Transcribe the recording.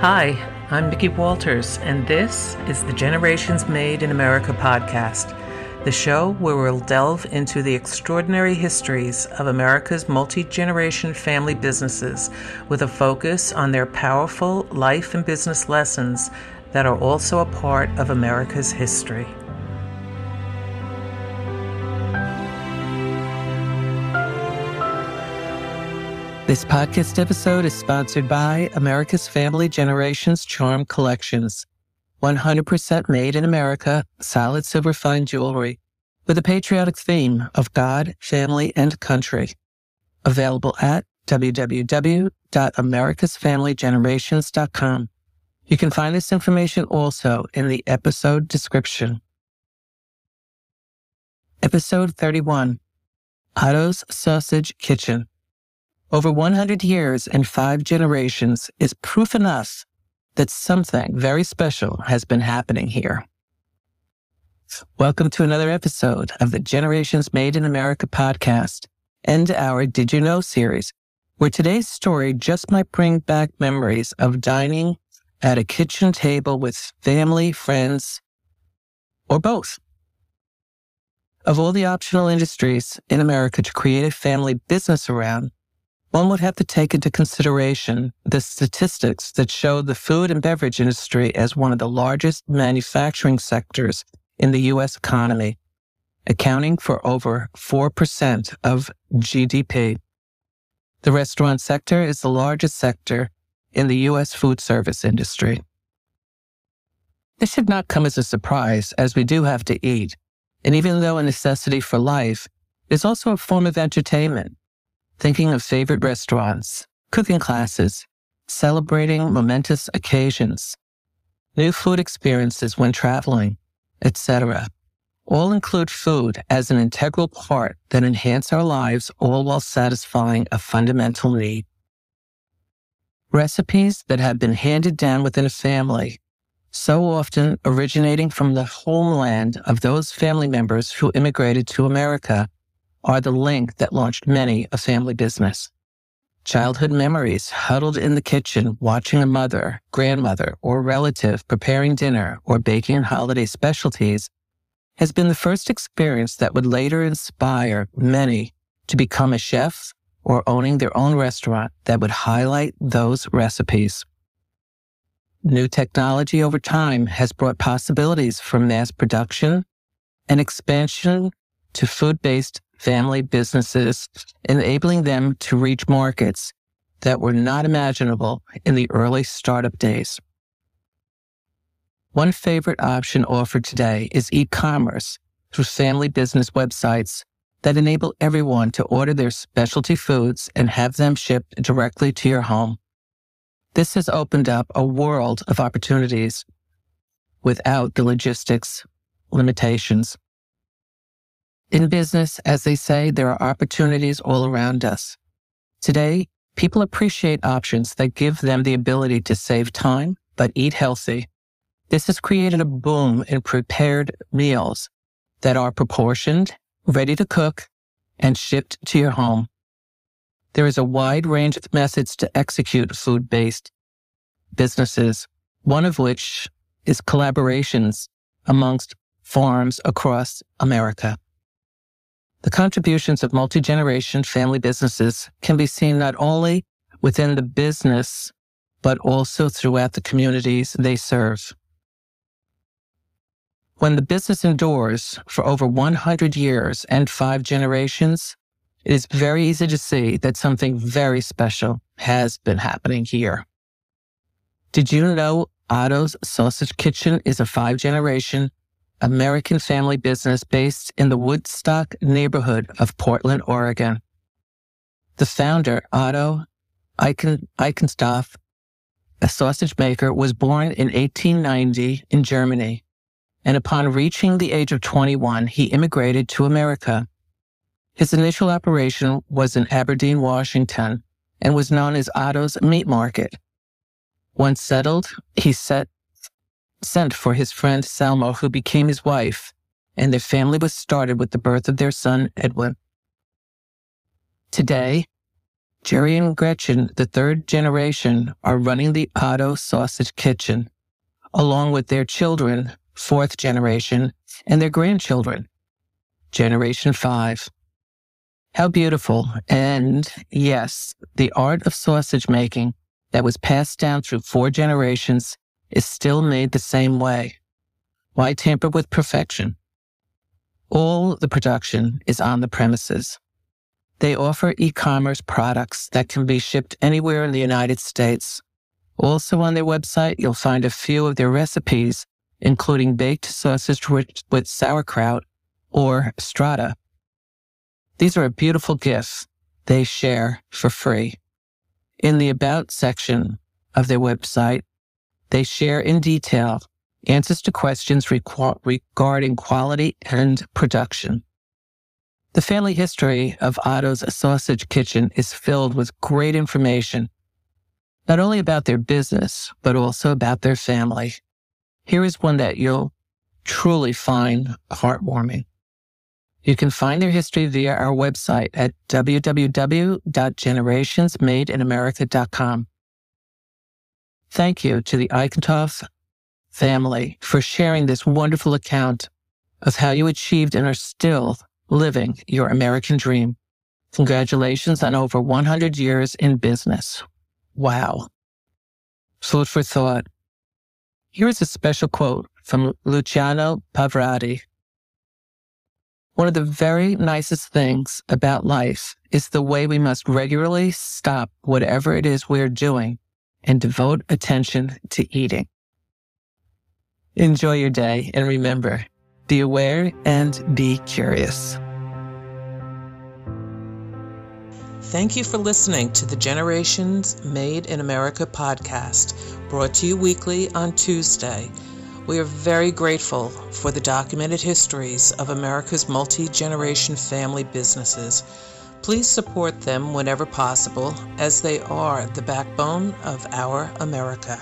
Hi, I'm Mickey Walters, and this is the Generations Made in America podcast, the show where we'll delve into the extraordinary histories of America's multi generation family businesses with a focus on their powerful life and business lessons that are also a part of America's history. This podcast episode is sponsored by America's Family Generations Charm Collections. 100% made in America, solid silver fine jewelry with a patriotic theme of God, family, and country. Available at www.americasfamilygenerations.com. You can find this information also in the episode description. Episode 31 Otto's Sausage Kitchen. Over 100 years and five generations is proof enough that something very special has been happening here. Welcome to another episode of the Generations Made in America podcast and our Did You Know series, where today's story just might bring back memories of dining at a kitchen table with family, friends, or both. Of all the optional industries in America to create a family business around, one would have to take into consideration the statistics that show the food and beverage industry as one of the largest manufacturing sectors in the U.S. economy, accounting for over 4% of GDP. The restaurant sector is the largest sector in the U.S. food service industry. This should not come as a surprise, as we do have to eat. And even though a necessity for life, it's also a form of entertainment thinking of favorite restaurants, cooking classes, celebrating momentous occasions, new food experiences when traveling, etc. All include food as an integral part that enhance our lives all while satisfying a fundamental need. Recipes that have been handed down within a family, so often originating from the homeland of those family members who immigrated to America are the link that launched many a family business. Childhood memories huddled in the kitchen watching a mother, grandmother, or relative preparing dinner or baking holiday specialties has been the first experience that would later inspire many to become a chef or owning their own restaurant that would highlight those recipes. New technology over time has brought possibilities for mass production and expansion to food based family businesses, enabling them to reach markets that were not imaginable in the early startup days. One favorite option offered today is e-commerce through family business websites that enable everyone to order their specialty foods and have them shipped directly to your home. This has opened up a world of opportunities without the logistics limitations. In business, as they say, there are opportunities all around us. Today, people appreciate options that give them the ability to save time, but eat healthy. This has created a boom in prepared meals that are proportioned, ready to cook, and shipped to your home. There is a wide range of methods to execute food based businesses, one of which is collaborations amongst farms across America. The contributions of multi generation family businesses can be seen not only within the business, but also throughout the communities they serve. When the business endures for over 100 years and five generations, it is very easy to see that something very special has been happening here. Did you know Otto's Sausage Kitchen is a five generation American family business based in the Woodstock neighborhood of Portland, Oregon. The founder, Otto Eichen, Eichenstoff, a sausage maker, was born in 1890 in Germany. And upon reaching the age of 21, he immigrated to America. His initial operation was in Aberdeen, Washington, and was known as Otto's Meat Market. Once settled, he set sent for his friend Selma, who became his wife, and their family was started with the birth of their son, Edwin. Today, Jerry and Gretchen, the third generation, are running the Otto Sausage Kitchen, along with their children, fourth generation, and their grandchildren, generation five. How beautiful. And yes, the art of sausage making that was passed down through four generations is still made the same way. Why tamper with perfection? All the production is on the premises. They offer e-commerce products that can be shipped anywhere in the United States. Also on their website, you'll find a few of their recipes, including baked sausage with, sauerkraut or strata. These are a beautiful gift they share for free. In the About section of their website, they share in detail answers to questions requ- regarding quality and production. The family history of Otto's Sausage Kitchen is filled with great information, not only about their business, but also about their family. Here is one that you'll truly find heartwarming. You can find their history via our website at www.generationsmadeinamerica.com. Thank you to the Eichentopf family for sharing this wonderful account of how you achieved and are still living your American dream. Congratulations on over 100 years in business. Wow. Food for thought. Here is a special quote from Luciano Pavarotti. One of the very nicest things about life is the way we must regularly stop whatever it is we're doing and devote attention to eating. Enjoy your day and remember, be aware and be curious. Thank you for listening to the Generations Made in America podcast, brought to you weekly on Tuesday. We are very grateful for the documented histories of America's multi generation family businesses. Please support them whenever possible, as they are the backbone of our America.